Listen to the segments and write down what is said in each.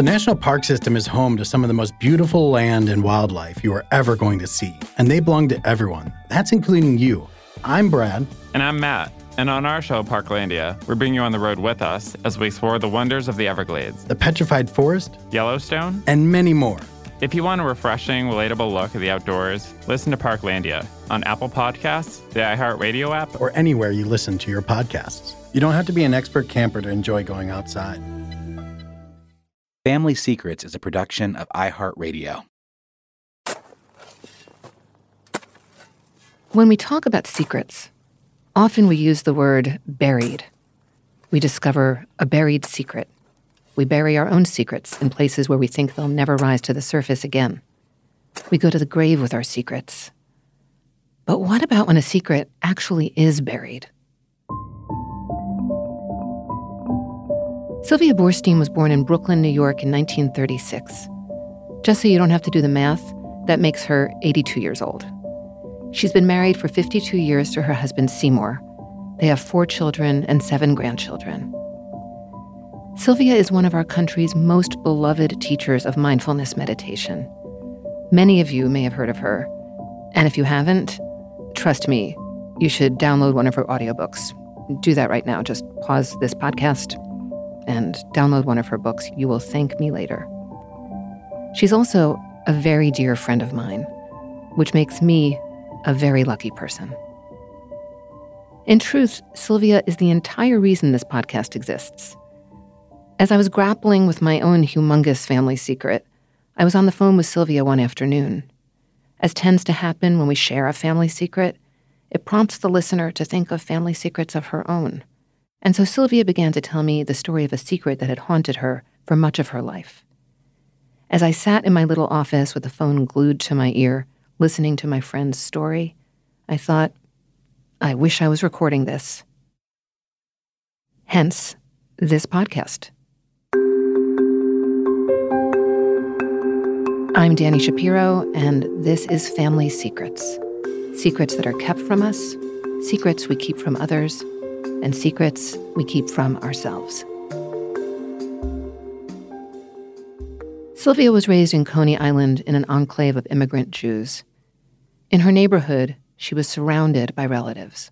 The National Park System is home to some of the most beautiful land and wildlife you are ever going to see, and they belong to everyone. That's including you. I'm Brad. And I'm Matt. And on our show, Parklandia, we're bringing you on the road with us as we explore the wonders of the Everglades, the Petrified Forest, Yellowstone, and many more. If you want a refreshing, relatable look at the outdoors, listen to Parklandia on Apple Podcasts, the iHeartRadio app, or anywhere you listen to your podcasts. You don't have to be an expert camper to enjoy going outside. Family Secrets is a production of iHeartRadio. When we talk about secrets, often we use the word buried. We discover a buried secret we bury our own secrets in places where we think they'll never rise to the surface again. We go to the grave with our secrets. But what about when a secret actually is buried? Sylvia Boorstein was born in Brooklyn, New York in 1936. Just so you don't have to do the math, that makes her 82 years old. She's been married for 52 years to her husband Seymour. They have four children and seven grandchildren. Sylvia is one of our country's most beloved teachers of mindfulness meditation. Many of you may have heard of her. And if you haven't, trust me, you should download one of her audiobooks. Do that right now. Just pause this podcast and download one of her books. You will thank me later. She's also a very dear friend of mine, which makes me a very lucky person. In truth, Sylvia is the entire reason this podcast exists. As I was grappling with my own humongous family secret, I was on the phone with Sylvia one afternoon. As tends to happen when we share a family secret, it prompts the listener to think of family secrets of her own. And so Sylvia began to tell me the story of a secret that had haunted her for much of her life. As I sat in my little office with the phone glued to my ear, listening to my friend's story, I thought, I wish I was recording this. Hence, this podcast. I'm Danny Shapiro, and this is Family Secrets secrets that are kept from us, secrets we keep from others, and secrets we keep from ourselves. Sylvia was raised in Coney Island in an enclave of immigrant Jews. In her neighborhood, she was surrounded by relatives.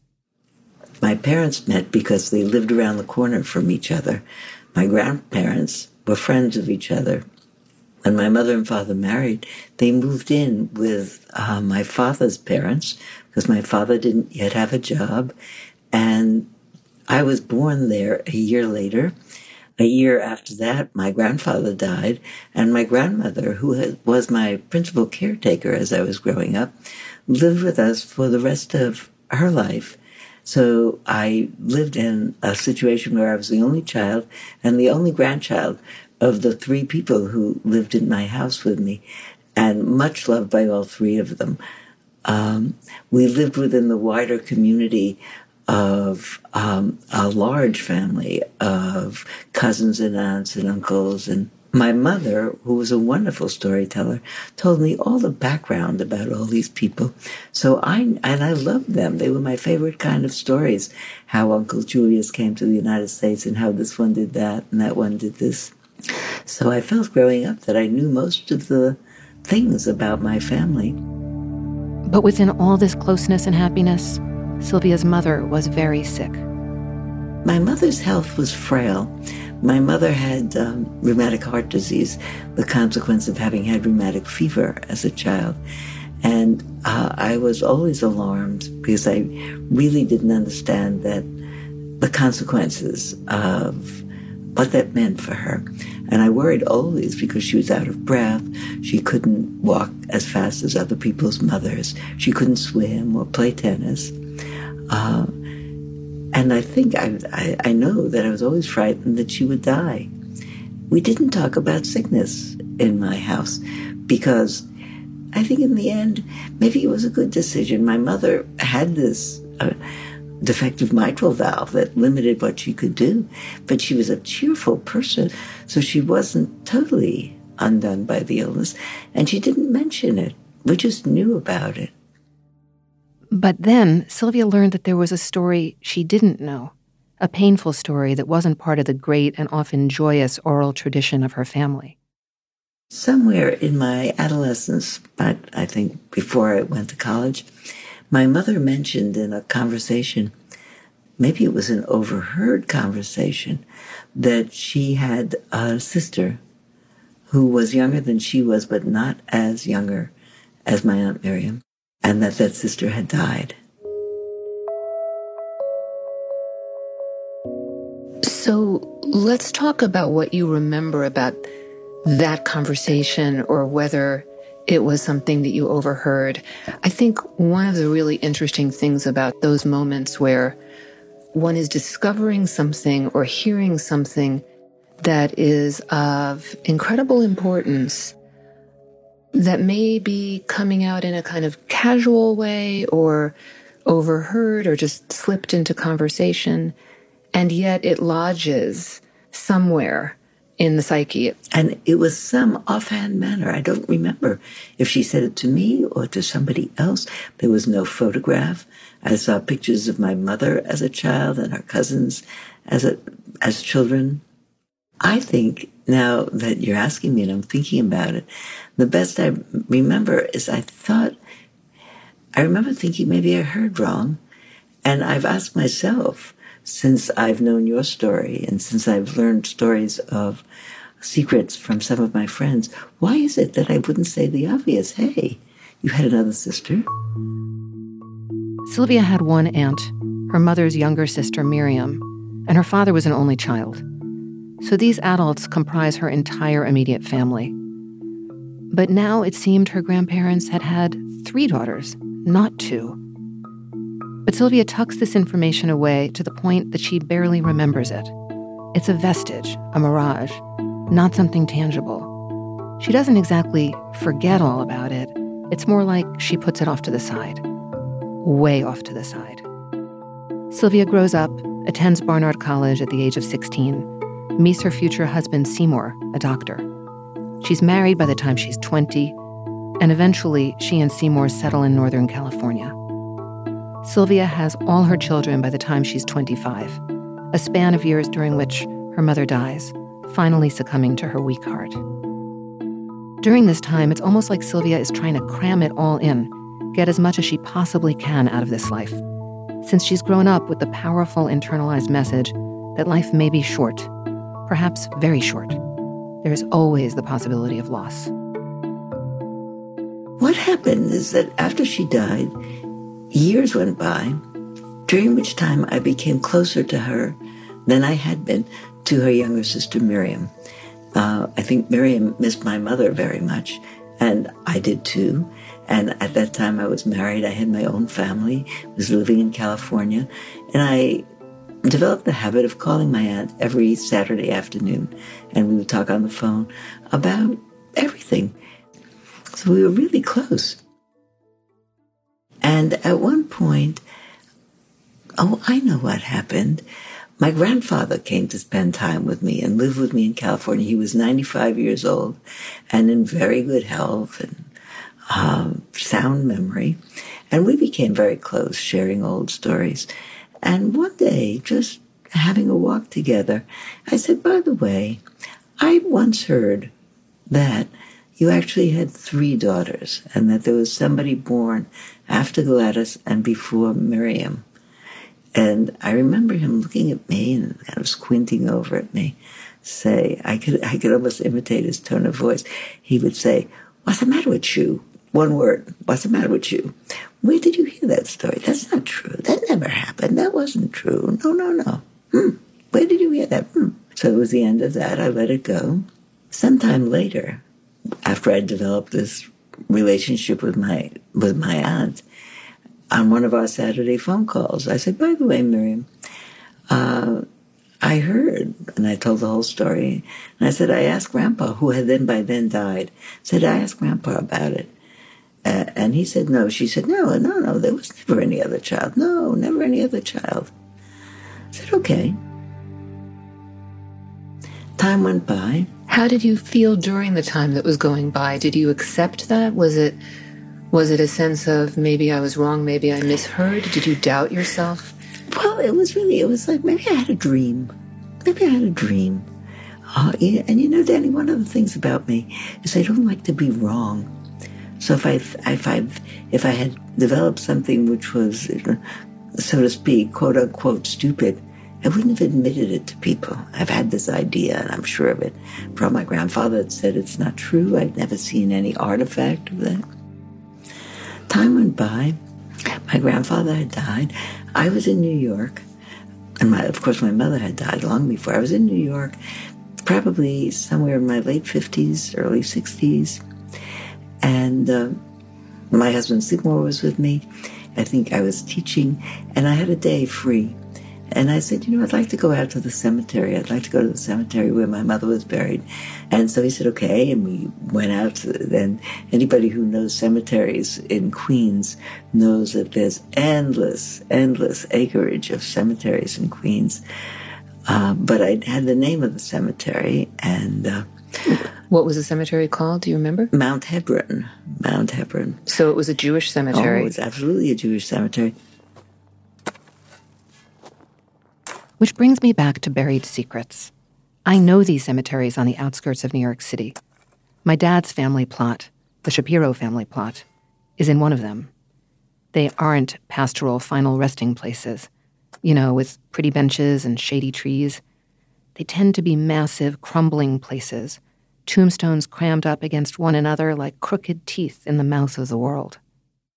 My parents met because they lived around the corner from each other. My grandparents were friends of each other when my mother and father married, they moved in with uh, my father's parents because my father didn't yet have a job. And I was born there a year later. A year after that, my grandfather died, and my grandmother, who was my principal caretaker as I was growing up, lived with us for the rest of her life. So I lived in a situation where I was the only child and the only grandchild of the three people who lived in my house with me, and much loved by all three of them. Um, we lived within the wider community of um, a large family of cousins and aunts and uncles and my mother, who was a wonderful storyteller, told me all the background about all these people. So I, and I loved them. They were my favorite kind of stories. How Uncle Julius came to the United States and how this one did that and that one did this. So I felt growing up that I knew most of the things about my family. But within all this closeness and happiness, Sylvia's mother was very sick. My mother's health was frail. My mother had um, rheumatic heart disease, the consequence of having had rheumatic fever as a child. And uh, I was always alarmed because I really didn't understand that the consequences of what that meant for her. And I worried always because she was out of breath. She couldn't walk as fast as other people's mothers. She couldn't swim or play tennis. Uh, and I think I, I, I know that I was always frightened that she would die. We didn't talk about sickness in my house because I think in the end, maybe it was a good decision. My mother had this. Uh, defective mitral valve that limited what she could do. But she was a cheerful person, so she wasn't totally undone by the illness. And she didn't mention it. We just knew about it. But then Sylvia learned that there was a story she didn't know, a painful story that wasn't part of the great and often joyous oral tradition of her family. Somewhere in my adolescence, but I think before I went to college, my mother mentioned in a conversation, maybe it was an overheard conversation, that she had a sister who was younger than she was, but not as younger as my Aunt Miriam, and that that sister had died. So let's talk about what you remember about that conversation or whether it was something that you overheard. I think one of the really interesting things about those moments where one is discovering something or hearing something that is of incredible importance that may be coming out in a kind of casual way or overheard or just slipped into conversation, and yet it lodges somewhere in the psyche. And it was some offhand manner. I don't remember if she said it to me or to somebody else. There was no photograph. I saw pictures of my mother as a child and her cousins as a, as children. I think now that you're asking me and I'm thinking about it, the best I remember is I thought, I remember thinking maybe I heard wrong. And I've asked myself, since I've known your story and since I've learned stories of secrets from some of my friends, why is it that I wouldn't say the obvious? Hey, you had another sister? Sylvia had one aunt, her mother's younger sister, Miriam, and her father was an only child. So these adults comprise her entire immediate family. But now it seemed her grandparents had had three daughters, not two. But Sylvia tucks this information away to the point that she barely remembers it. It's a vestige, a mirage, not something tangible. She doesn't exactly forget all about it. It's more like she puts it off to the side, way off to the side. Sylvia grows up, attends Barnard College at the age of 16, meets her future husband Seymour, a doctor. She's married by the time she's 20, and eventually she and Seymour settle in Northern California. Sylvia has all her children by the time she's 25, a span of years during which her mother dies, finally succumbing to her weak heart. During this time, it's almost like Sylvia is trying to cram it all in, get as much as she possibly can out of this life, since she's grown up with the powerful internalized message that life may be short, perhaps very short. There's always the possibility of loss. What happened is that after she died, Years went by, during which time I became closer to her than I had been to her younger sister Miriam. Uh, I think Miriam missed my mother very much, and I did too. And at that time, I was married. I had my own family, was living in California, and I developed the habit of calling my aunt every Saturday afternoon, and we would talk on the phone about everything. So we were really close. And at one point, oh, I know what happened. My grandfather came to spend time with me and live with me in California. He was 95 years old and in very good health and um, sound memory. And we became very close, sharing old stories. And one day, just having a walk together, I said, by the way, I once heard that you actually had three daughters and that there was somebody born after Gladys and before Miriam. And I remember him looking at me and kind of squinting over at me, say, I could, I could almost imitate his tone of voice. He would say, What's the matter with you? One word. What's the matter with you? Where did you hear that story? That's not true. That never happened. That wasn't true. No, no, no. Hmm. Where did you hear that? Hmm. So it was the end of that. I let it go. Sometime later, after I developed this relationship with my with my aunt on one of our Saturday phone calls. I said, "By the way, Miriam, uh, I heard," and I told the whole story. And I said, "I asked Grandpa, who had then by then died, said I asked Grandpa about it." And he said, no. She said, no, no, no, there was never any other child. No, never any other child. I said, okay. Time went by. How did you feel during the time that was going by? Did you accept that? Was it was it a sense of maybe I was wrong, maybe I misheard? Did you doubt yourself? Well, it was really it was like maybe I had a dream. Maybe I had a dream. Uh, and you know, Danny, one of the things about me is I don't like to be wrong. So if I if I if I had developed something which was, so to speak, quote unquote, stupid, I wouldn't have admitted it to people. I've had this idea, and I'm sure of it. From my grandfather had said it's not true. I'd never seen any artifact of that. Time went by. My grandfather had died. I was in New York, and my, of course, my mother had died long before. I was in New York, probably somewhere in my late 50s, early 60s. And uh, my husband Seymour was with me. I think I was teaching, and I had a day free. And I said, you know, I'd like to go out to the cemetery. I'd like to go to the cemetery where my mother was buried. And so he said, okay. And we went out. And anybody who knows cemeteries in Queens knows that there's endless, endless acreage of cemeteries in Queens. Uh, but I had the name of the cemetery and. Uh, what was the cemetery called? Do you remember? Mount Hebron. Mount Hebron. So it was a Jewish cemetery. Oh, it was absolutely a Jewish cemetery. Which brings me back to buried secrets. I know these cemeteries on the outskirts of New York City. My dad's family plot, the Shapiro family plot, is in one of them. They aren't pastoral final resting places, you know, with pretty benches and shady trees. They tend to be massive, crumbling places, tombstones crammed up against one another like crooked teeth in the mouth of the world.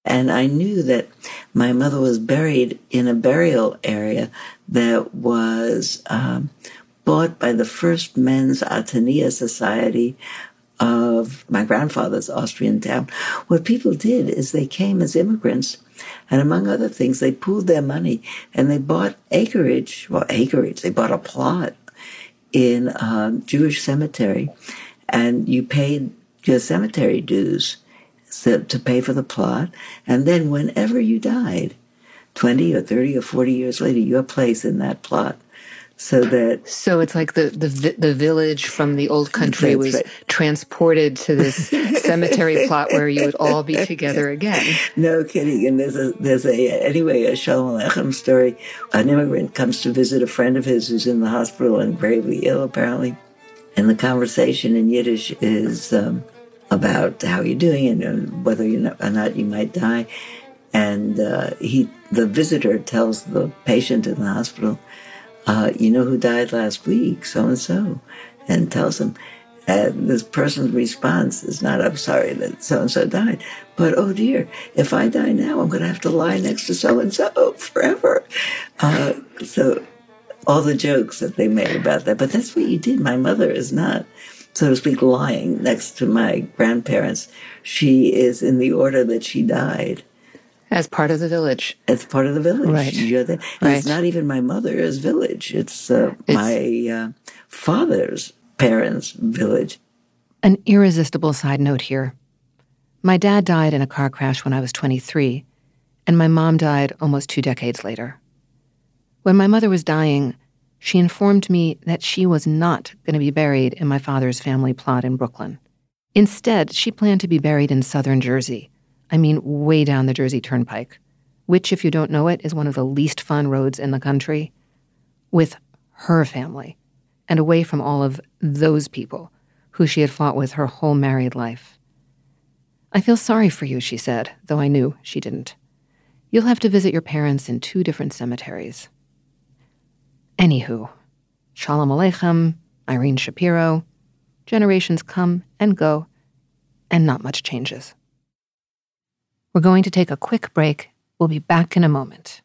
And I knew that my mother was buried in a burial area that was um, bought by the first men's Atania Society of my grandfather's Austrian town. What people did is they came as immigrants, and among other things, they pooled their money and they bought acreage, well, acreage, they bought a plot in a Jewish cemetery, and you paid your cemetery dues to pay for the plot. And then whenever you died, 20 or 30 or 40 years later, your place in that plot. So that so it's like the the the village from the old country was right. transported to this cemetery plot where you would all be together again. No kidding. And there's a there's a anyway a Shalom Aleichem story. An immigrant comes to visit a friend of his who's in the hospital and gravely ill apparently, and the conversation in Yiddish is. Um, about how you're doing and whether or not you might die. And uh, he, the visitor, tells the patient in the hospital, uh, "You know who died last week? So and so," and tells him. And this person's response is not, "I'm sorry that so and so died," but "Oh dear, if I die now, I'm going to have to lie next to so and so forever." Uh, so all the jokes that they made about that, but that's what you did. My mother is not so to speak, lying next to my grandparents. She is in the order that she died. As part of the village. As part of the village. Right. The, right. It's not even my mother's village. It's, uh, it's my uh, father's parents' village. An irresistible side note here. My dad died in a car crash when I was 23, and my mom died almost two decades later. When my mother was dying, she informed me that she was not going to be buried in my father's family plot in Brooklyn. Instead, she planned to be buried in southern Jersey. I mean, way down the Jersey Turnpike, which, if you don't know it, is one of the least fun roads in the country, with her family and away from all of those people who she had fought with her whole married life. I feel sorry for you, she said, though I knew she didn't. You'll have to visit your parents in two different cemeteries. Anywho, Shalom Aleichem, Irene Shapiro. Generations come and go, and not much changes. We're going to take a quick break. We'll be back in a moment.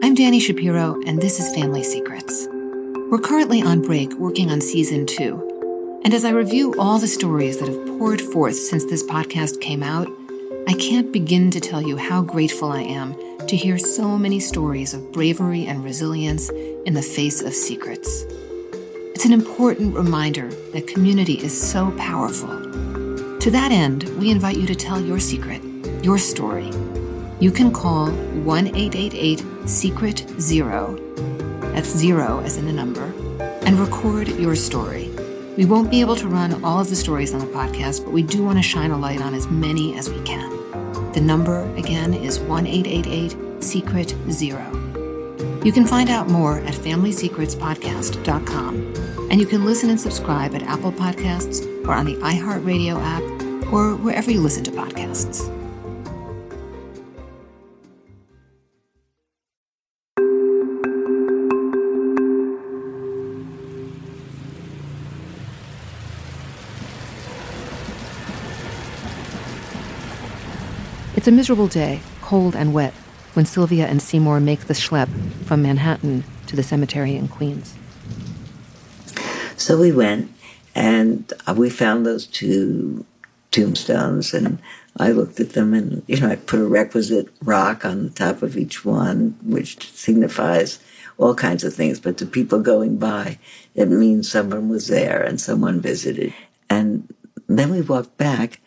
I'm Danny Shapiro, and this is Family Secrets. We're currently on break working on season two. And as I review all the stories that have poured forth since this podcast came out, I can't begin to tell you how grateful I am to hear so many stories of bravery and resilience in the face of secrets. It's an important reminder that community is so powerful. To that end, we invite you to tell your secret, your story. You can call 1 888 Secret Zero, that's zero as in the number, and record your story. We won't be able to run all of the stories on the podcast, but we do want to shine a light on as many as we can. The number again is 1 888 Secret Zero. You can find out more at FamilySecretsPodcast.com. And you can listen and subscribe at Apple Podcasts or on the iHeartRadio app or wherever you listen to podcasts. It's a miserable day, cold and wet, when Sylvia and Seymour make the schlep from Manhattan to the cemetery in Queens. So we went, and uh, we found those two tombstones, and I looked at them, and you know, I put a requisite rock on the top of each one, which signifies all kinds of things. But to people going by, it means someone was there and someone visited. And then we walked back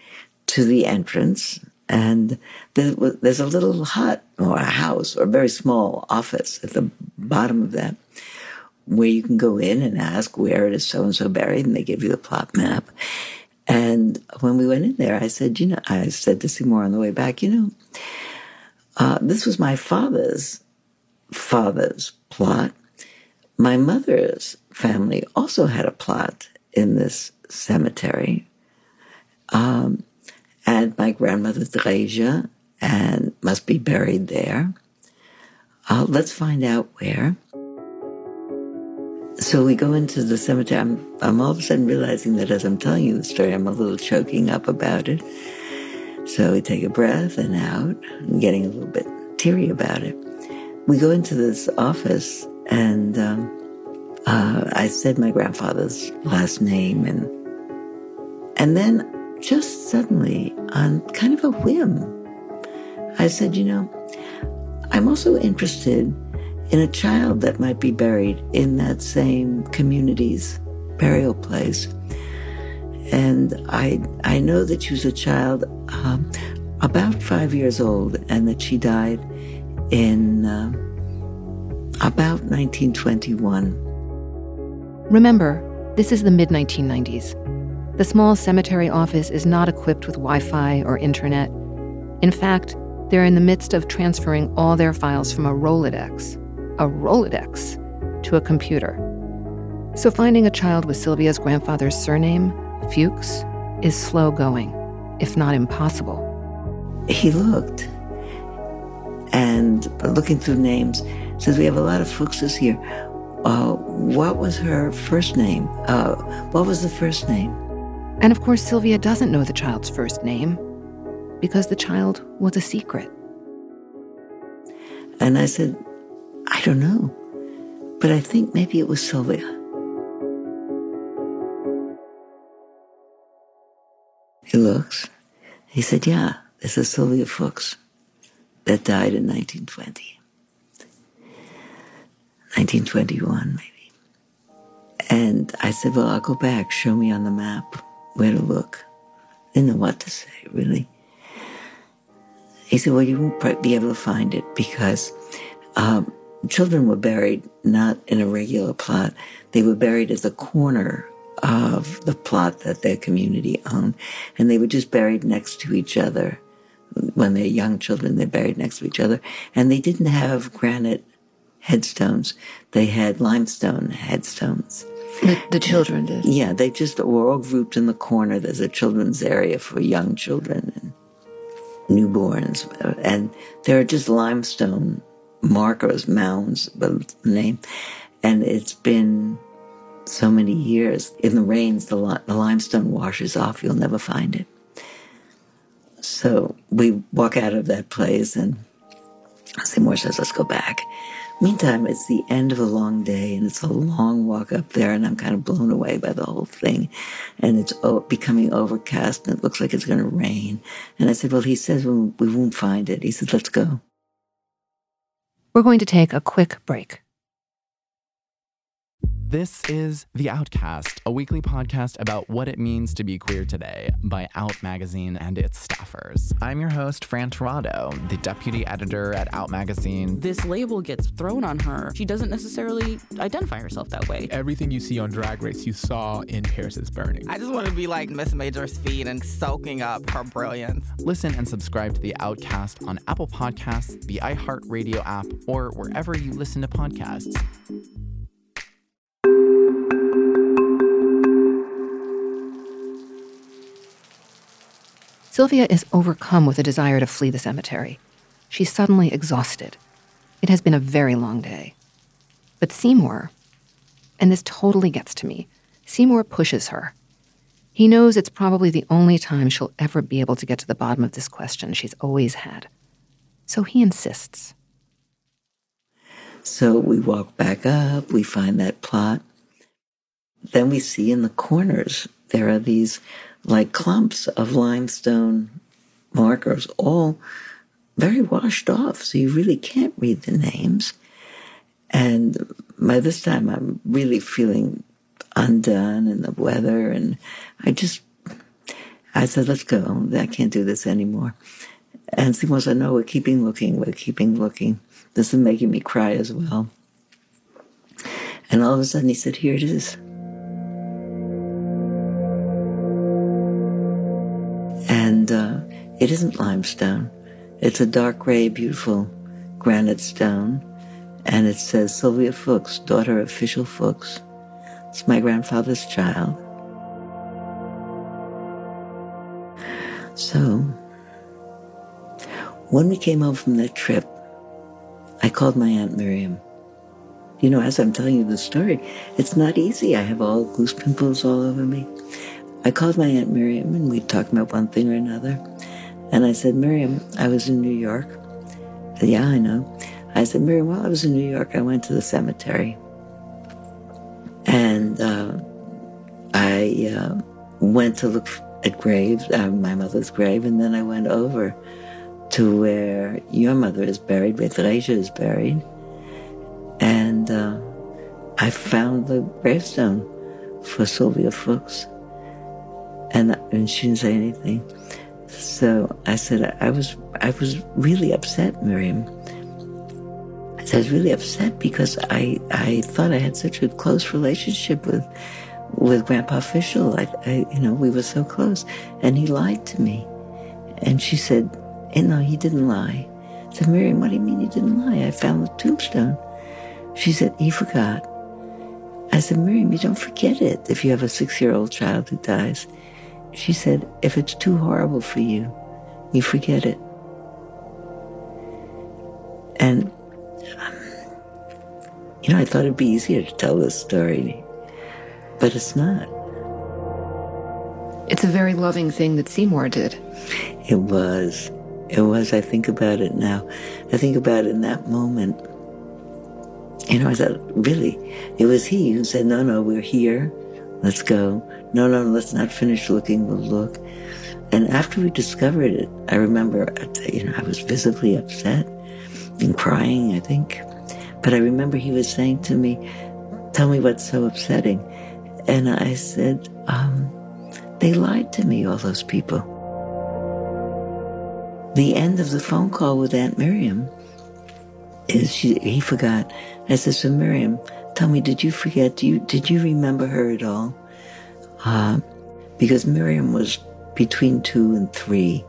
to the entrance and there's a little hut or a house or a very small office at the bottom of that where you can go in and ask where it is so and so buried, and they give you the plot map. And when we went in there, I said, you know, I said to Seymour on the way back, you know, uh, this was my father's father's plot. My mother's family also had a plot in this cemetery. Um, and my grandmother Dreja and must be buried there. Uh, let's find out where. So we go into the cemetery. I'm, I'm all of a sudden realizing that as I'm telling you the story, I'm a little choking up about it. So we take a breath and out, and getting a little bit teary about it. We go into this office, and um, uh, I said my grandfather's last name, and and then just suddenly, on kind of a whim, I said, you know, I'm also interested in a child that might be buried in that same community's burial place. And I, I know that she was a child um, about five years old and that she died in uh, about 1921. Remember, this is the mid 1990s. The small cemetery office is not equipped with Wi Fi or internet. In fact, they're in the midst of transferring all their files from a Rolodex, a Rolodex, to a computer. So finding a child with Sylvia's grandfather's surname, Fuchs, is slow going, if not impossible. He looked and looking through names, says, We have a lot of Fuchses here. Uh, what was her first name? Uh, what was the first name? And of course, Sylvia doesn't know the child's first name because the child was a secret. And I said, I don't know, but I think maybe it was Sylvia. He looks. He said, Yeah, this is Sylvia Fuchs that died in 1920. 1921, maybe. And I said, Well, I'll go back. Show me on the map where to look. Didn't know what to say, really. He said, Well, you won't be able to find it because um, children were buried not in a regular plot. They were buried at the corner of the plot that their community owned. And they were just buried next to each other. When they're young children, they're buried next to each other. And they didn't have granite headstones. They had limestone headstones. The, the children did. Yeah, they just were all grouped in the corner. There's a children's area for young children and newborns, and there are just limestone markers, mounds, the name, and it's been so many years. In the rains, the, li- the limestone washes off. You'll never find it. So we walk out of that place, and Seymour says, "Let's go back." Meantime, it's the end of a long day and it's a long walk up there and I'm kind of blown away by the whole thing. And it's becoming overcast and it looks like it's going to rain. And I said, well, he says we won't find it. He said, let's go. We're going to take a quick break. This is The Outcast, a weekly podcast about what it means to be queer today by Out Magazine and its staffers. I'm your host, Fran Tirado, the deputy editor at Out Magazine. This label gets thrown on her. She doesn't necessarily identify herself that way. Everything you see on Drag Race, you saw in Paris is Burning. I just want to be like Miss Major's feet and soaking up her brilliance. Listen and subscribe to The Outcast on Apple Podcasts, the iHeartRadio app, or wherever you listen to podcasts. Sylvia is overcome with a desire to flee the cemetery. She's suddenly exhausted. It has been a very long day. But Seymour, and this totally gets to me, Seymour pushes her. He knows it's probably the only time she'll ever be able to get to the bottom of this question she's always had. So he insists. So we walk back up, we find that plot. Then we see in the corners there are these like clumps of limestone markers, all very washed off, so you really can't read the names. And by this time, I'm really feeling undone in the weather, and I just, I said, let's go. I can't do this anymore. And Seymour said, no, we're keeping looking, we're keeping looking. This is making me cry as well. And all of a sudden he said, here it is. And uh, it isn't limestone. It's a dark gray, beautiful granite stone. And it says Sylvia Fuchs, daughter of Fischel Fuchs. It's my grandfather's child. So, when we came home from that trip, I called my Aunt Miriam. You know, as I'm telling you the story, it's not easy. I have all goose pimples all over me. I called my Aunt Miriam and we talked about one thing or another. And I said, Miriam, I was in New York. Said, yeah, I know. I said, Miriam, while I was in New York, I went to the cemetery. And uh, I uh, went to look at graves, uh, my mother's grave, and then I went over to where your mother is buried, where Theresia is buried. And uh, I found the gravestone for Sylvia Fuchs and, and she didn't say anything. So I said, I was, I was really upset, Miriam. I said, I was really upset because I, I thought I had such a close relationship with, with Grandpa Fischel. I, I, you know, we were so close, and he lied to me. And she said, hey, no, he didn't lie. I said, Miriam, what do you mean he didn't lie? I found the tombstone. She said, he forgot. I said, Miriam, you don't forget it if you have a six-year-old child who dies. She said, if it's too horrible for you, you forget it. And, um, you know, I thought it'd be easier to tell this story, but it's not. It's a very loving thing that Seymour did. It was. It was. I think about it now. I think about it in that moment. You know, I thought, really, it was he who said, no, no, we're here. Let's go. No, no, let's not finish looking. We'll look. And after we discovered it, I remember, you know, I was visibly upset and crying, I think. But I remember he was saying to me, tell me what's so upsetting. And I said, um, they lied to me, all those people. The end of the phone call with Aunt Miriam is she, he forgot. I said, so Miriam, tell me, did you forget? Do you, did you remember her at all? Uh, because Miriam was between two and three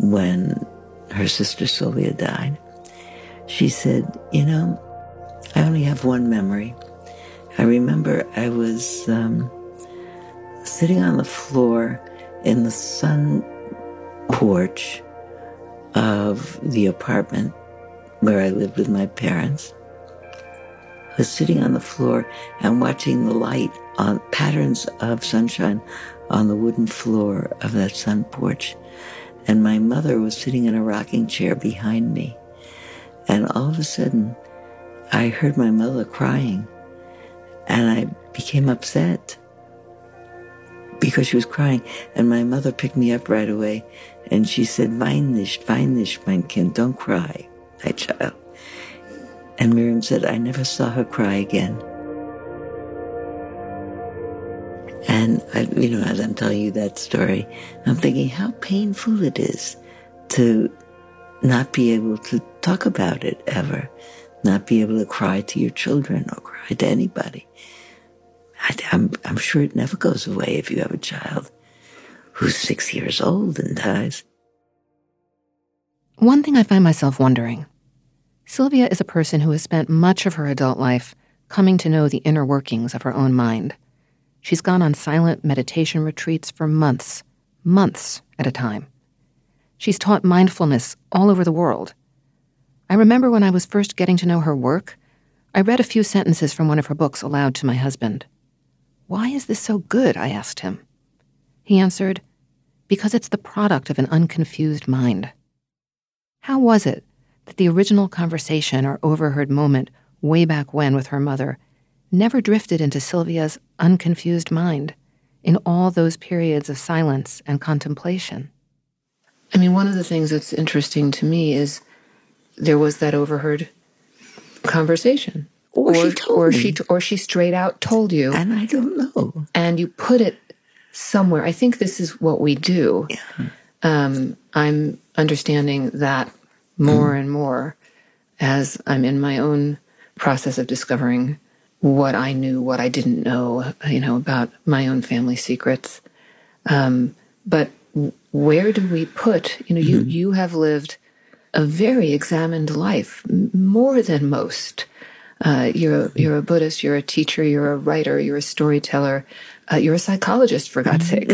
when her sister Sylvia died. She said, You know, I only have one memory. I remember I was um, sitting on the floor in the sun porch of the apartment where I lived with my parents. I was sitting on the floor and watching the light on patterns of sunshine on the wooden floor of that sun porch. And my mother was sitting in a rocking chair behind me. And all of a sudden, I heard my mother crying. And I became upset because she was crying. And my mother picked me up right away. And she said, Wein nicht, wein nicht, mein Kind, don't cry, my child. And Miriam said, I never saw her cry again. And, I, you know, as I'm telling you that story, I'm thinking how painful it is to not be able to talk about it ever, not be able to cry to your children or cry to anybody. I, I'm, I'm sure it never goes away if you have a child who's six years old and dies. One thing I find myself wondering Sylvia is a person who has spent much of her adult life coming to know the inner workings of her own mind. She's gone on silent meditation retreats for months, months at a time. She's taught mindfulness all over the world. I remember when I was first getting to know her work, I read a few sentences from one of her books aloud to my husband. Why is this so good? I asked him. He answered, Because it's the product of an unconfused mind. How was it that the original conversation or overheard moment way back when with her mother never drifted into Sylvia's unconfused mind in all those periods of silence and contemplation? I mean, one of the things that's interesting to me is there was that overheard conversation. Or, she told or me. she or she straight out told you And I don't know. and you put it somewhere. I think this is what we do. Um, I'm understanding that more and more as I'm in my own process of discovering what I knew, what I didn't know, you know, about my own family secrets. Um, but where do we put, you know, you, you have lived a very examined life, more than most. Uh, you're, a, you're a Buddhist, you're a teacher, you're a writer, you're a storyteller, uh, you're a psychologist, for God's sake.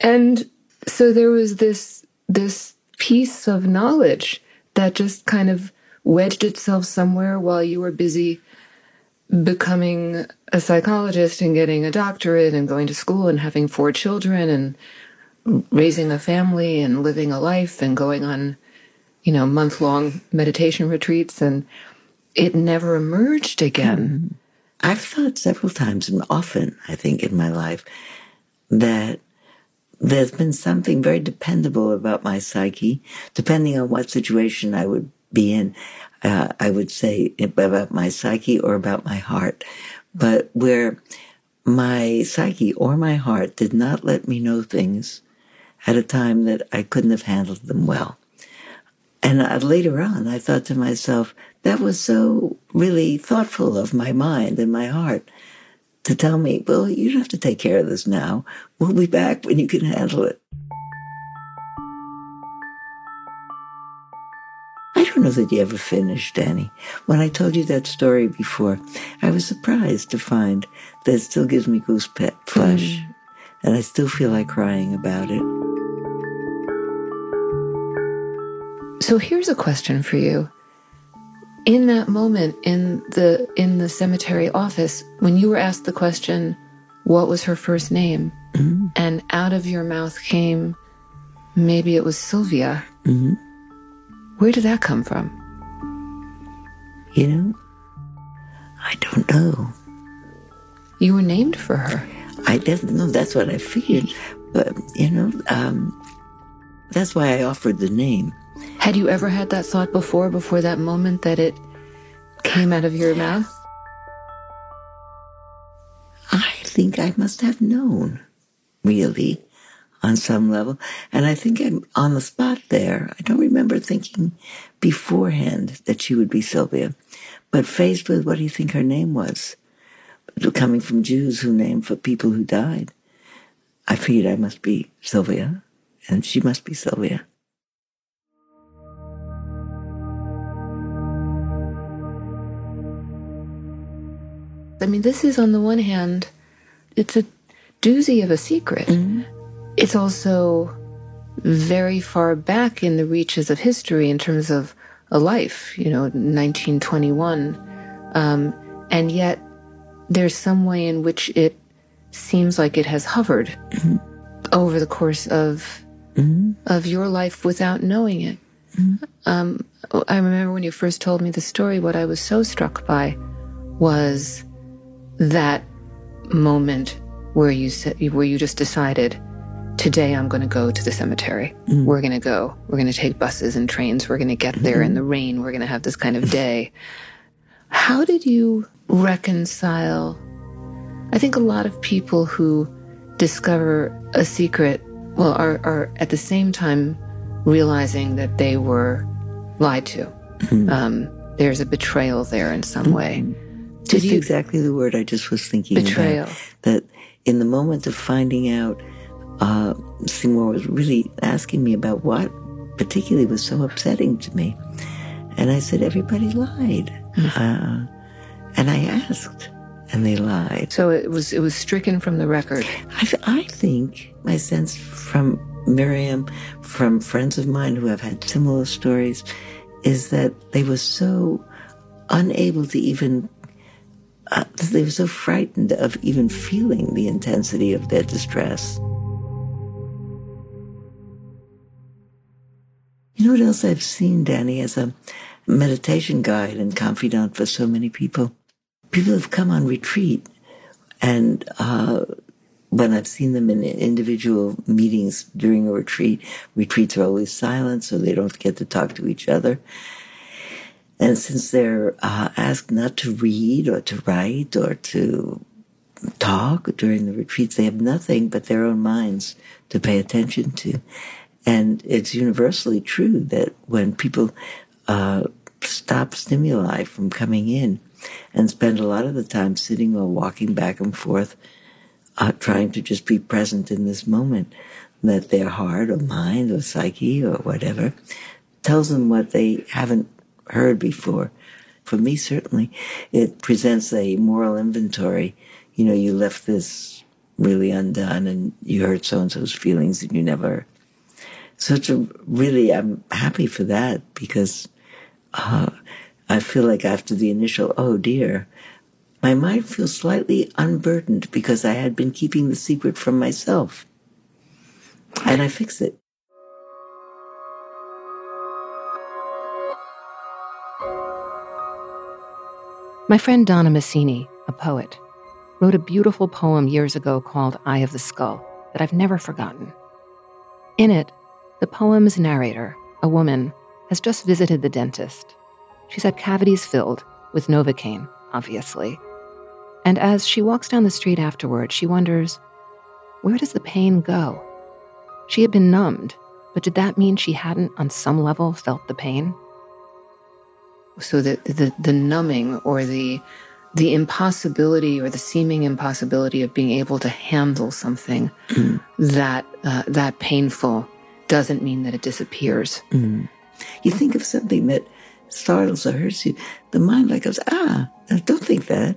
and so there was this this piece of knowledge that just kind of wedged itself somewhere while you were busy becoming a psychologist and getting a doctorate and going to school and having four children and raising a family and living a life and going on you know month long meditation retreats and it never emerged again I've thought several times and often, I think, in my life that there's been something very dependable about my psyche, depending on what situation I would be in. Uh, I would say about my psyche or about my heart, but where my psyche or my heart did not let me know things at a time that I couldn't have handled them well. And uh, later on, I thought to myself, that was so really thoughtful of my mind and my heart to tell me, well, you don't have to take care of this now. We'll be back when you can handle it. I don't know that you ever finished, Danny. When I told you that story before, I was surprised to find that it still gives me goose pet flesh, and I still feel like crying about it. So here's a question for you. In that moment in the in the cemetery office, when you were asked the question, what was her first name? And out of your mouth came maybe it was Sylvia. Where did that come from? You know, I don't know. You were named for her. I didn't know. That's what I figured. But, you know, um, that's why I offered the name. Had you ever had that thought before, before that moment that it came out of your mouth? I think I must have known, really, on some level. And I think I'm on the spot there. I don't remember thinking beforehand that she would be Sylvia. But faced with what do you think her name was? Coming from Jews who named for people who died, I figured I must be Sylvia, and she must be Sylvia. I mean, this is on the one hand, it's a doozy of a secret. It's also very far back in the reaches of history in terms of a life, you know, 1921. Um, and yet, there's some way in which it seems like it has hovered over the course of of your life without knowing it. Um, I remember when you first told me the story. What I was so struck by was that moment where you said where you just decided today I'm going to go to the cemetery. We're going to go. We're going to take buses and trains. We're going to get there in the rain. We're going to have this kind of day. How did you reconcile. I think a lot of people who discover a secret, well, are, are at the same time realizing that they were lied to. Mm-hmm. Um, there's a betrayal there in some way. Mm-hmm. Just you, exactly the word I just was thinking betrayal. about. That in the moment of finding out, uh, Seymour was really asking me about what particularly was so upsetting to me. And I said, everybody lied. Mm-hmm. Uh, and I asked, and they lied. So it was it was stricken from the record. I, I think my sense from Miriam, from friends of mine who have had similar stories, is that they were so unable to even. Uh, they were so frightened of even feeling the intensity of their distress. You know what else I've seen, Dani, as a meditation guide and confidant for so many people? People have come on retreat and uh, when I've seen them in individual meetings during a retreat, retreats are always silent, so they don't get to talk to each other. And since they're uh, asked not to read or to write or to talk during the retreats, they have nothing but their own minds to pay attention to. And it's universally true that when people uh, stop stimuli from coming in and spend a lot of the time sitting or walking back and forth uh, trying to just be present in this moment, that their heart or mind or psyche or whatever tells them what they haven't heard before. For me, certainly, it presents a moral inventory. You know, you left this really undone and you hurt so and so's feelings and you never. Such a really, I'm happy for that because uh, I feel like after the initial, oh dear, my mind feels slightly unburdened because I had been keeping the secret from myself. And I fix it. My friend Donna Masini, a poet, wrote a beautiful poem years ago called Eye of the Skull that I've never forgotten. In it, the poem's narrator, a woman, has just visited the dentist. She's had cavities filled with Novocaine, obviously, and as she walks down the street afterward, she wonders where does the pain go? She had been numbed, but did that mean she hadn't, on some level, felt the pain? So that the, the numbing or the, the impossibility or the seeming impossibility of being able to handle something mm. that, uh, that painful doesn't mean that it disappears. Mm. You think of something that startles or hurts you, the mind like goes, ah, don't think that.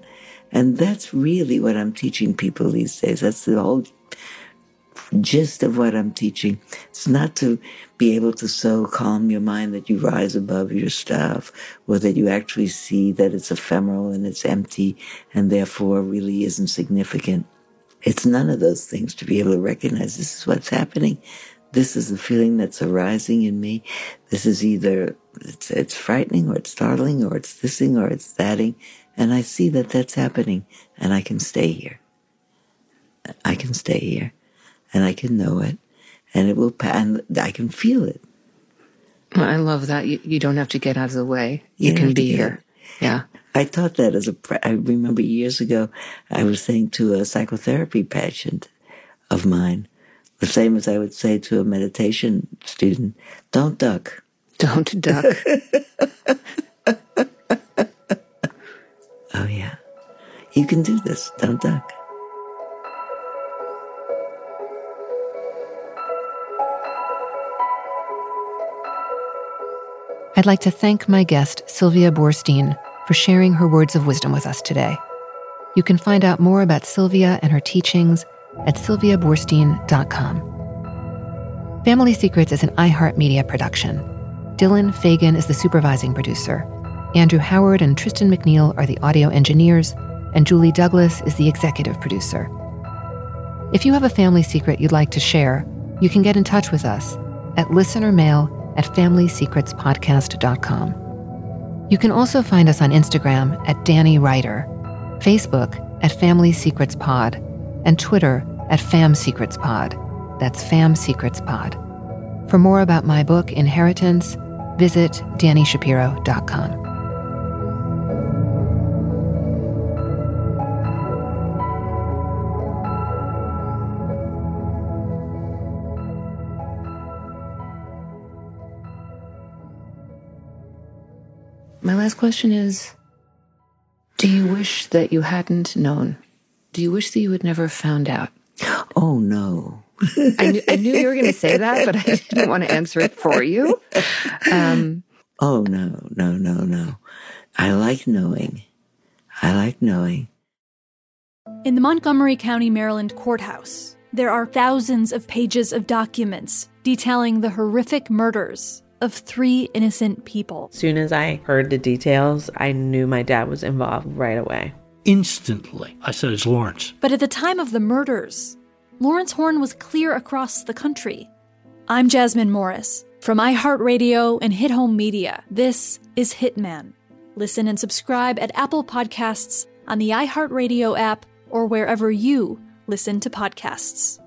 And that's really what I'm teaching people these days. That's the whole gist of what I'm teaching. It's not to be able to so calm your mind that you rise above your stuff or that you actually see that it's ephemeral and it's empty and therefore really isn't significant. It's none of those things to be able to recognize this is what's happening. This is the feeling that's arising in me. This is either it's, it's frightening or it's startling or it's thising or it's thating. And I see that that's happening and I can stay here. I can stay here and I can know it and it will pass and I can feel it. I love that. You, you don't have to get out of the way. You, you can be here. Yeah. I thought that as a, I remember years ago, I was saying to a psychotherapy patient of mine, the same as I would say to a meditation student, don't duck. Don't duck. Oh, yeah. You can do this. Don't duck. I'd like to thank my guest, Sylvia Boorstein, for sharing her words of wisdom with us today. You can find out more about Sylvia and her teachings at sylviaboorstein.com. Family Secrets is an iHeartMedia production. Dylan Fagan is the supervising producer. Andrew Howard and Tristan McNeil are the audio engineers, and Julie Douglas is the executive producer. If you have a family secret you'd like to share, you can get in touch with us at listenermail at familysecretspodcast.com. You can also find us on Instagram at Dani Writer, Facebook at Family Secrets Pod, and Twitter at Fam Secrets Pod. That's Fam Secrets Pod. For more about my book, Inheritance, visit DaniShapiro.com. My last question is Do you wish that you hadn't known? Do you wish that you had never found out? Oh, no. I, knew, I knew you were going to say that, but I didn't want to answer it for you. Um, oh, no, no, no, no. I like knowing. I like knowing. In the Montgomery County, Maryland courthouse, there are thousands of pages of documents detailing the horrific murders of three innocent people. As soon as I heard the details, I knew my dad was involved right away. Instantly, I said, It's Lawrence. But at the time of the murders, Lawrence Horn was clear across the country. I'm Jasmine Morris. From iHeartRadio and Hit Home Media, this is Hitman. Listen and subscribe at Apple Podcasts, on the iHeartRadio app, or wherever you listen to podcasts.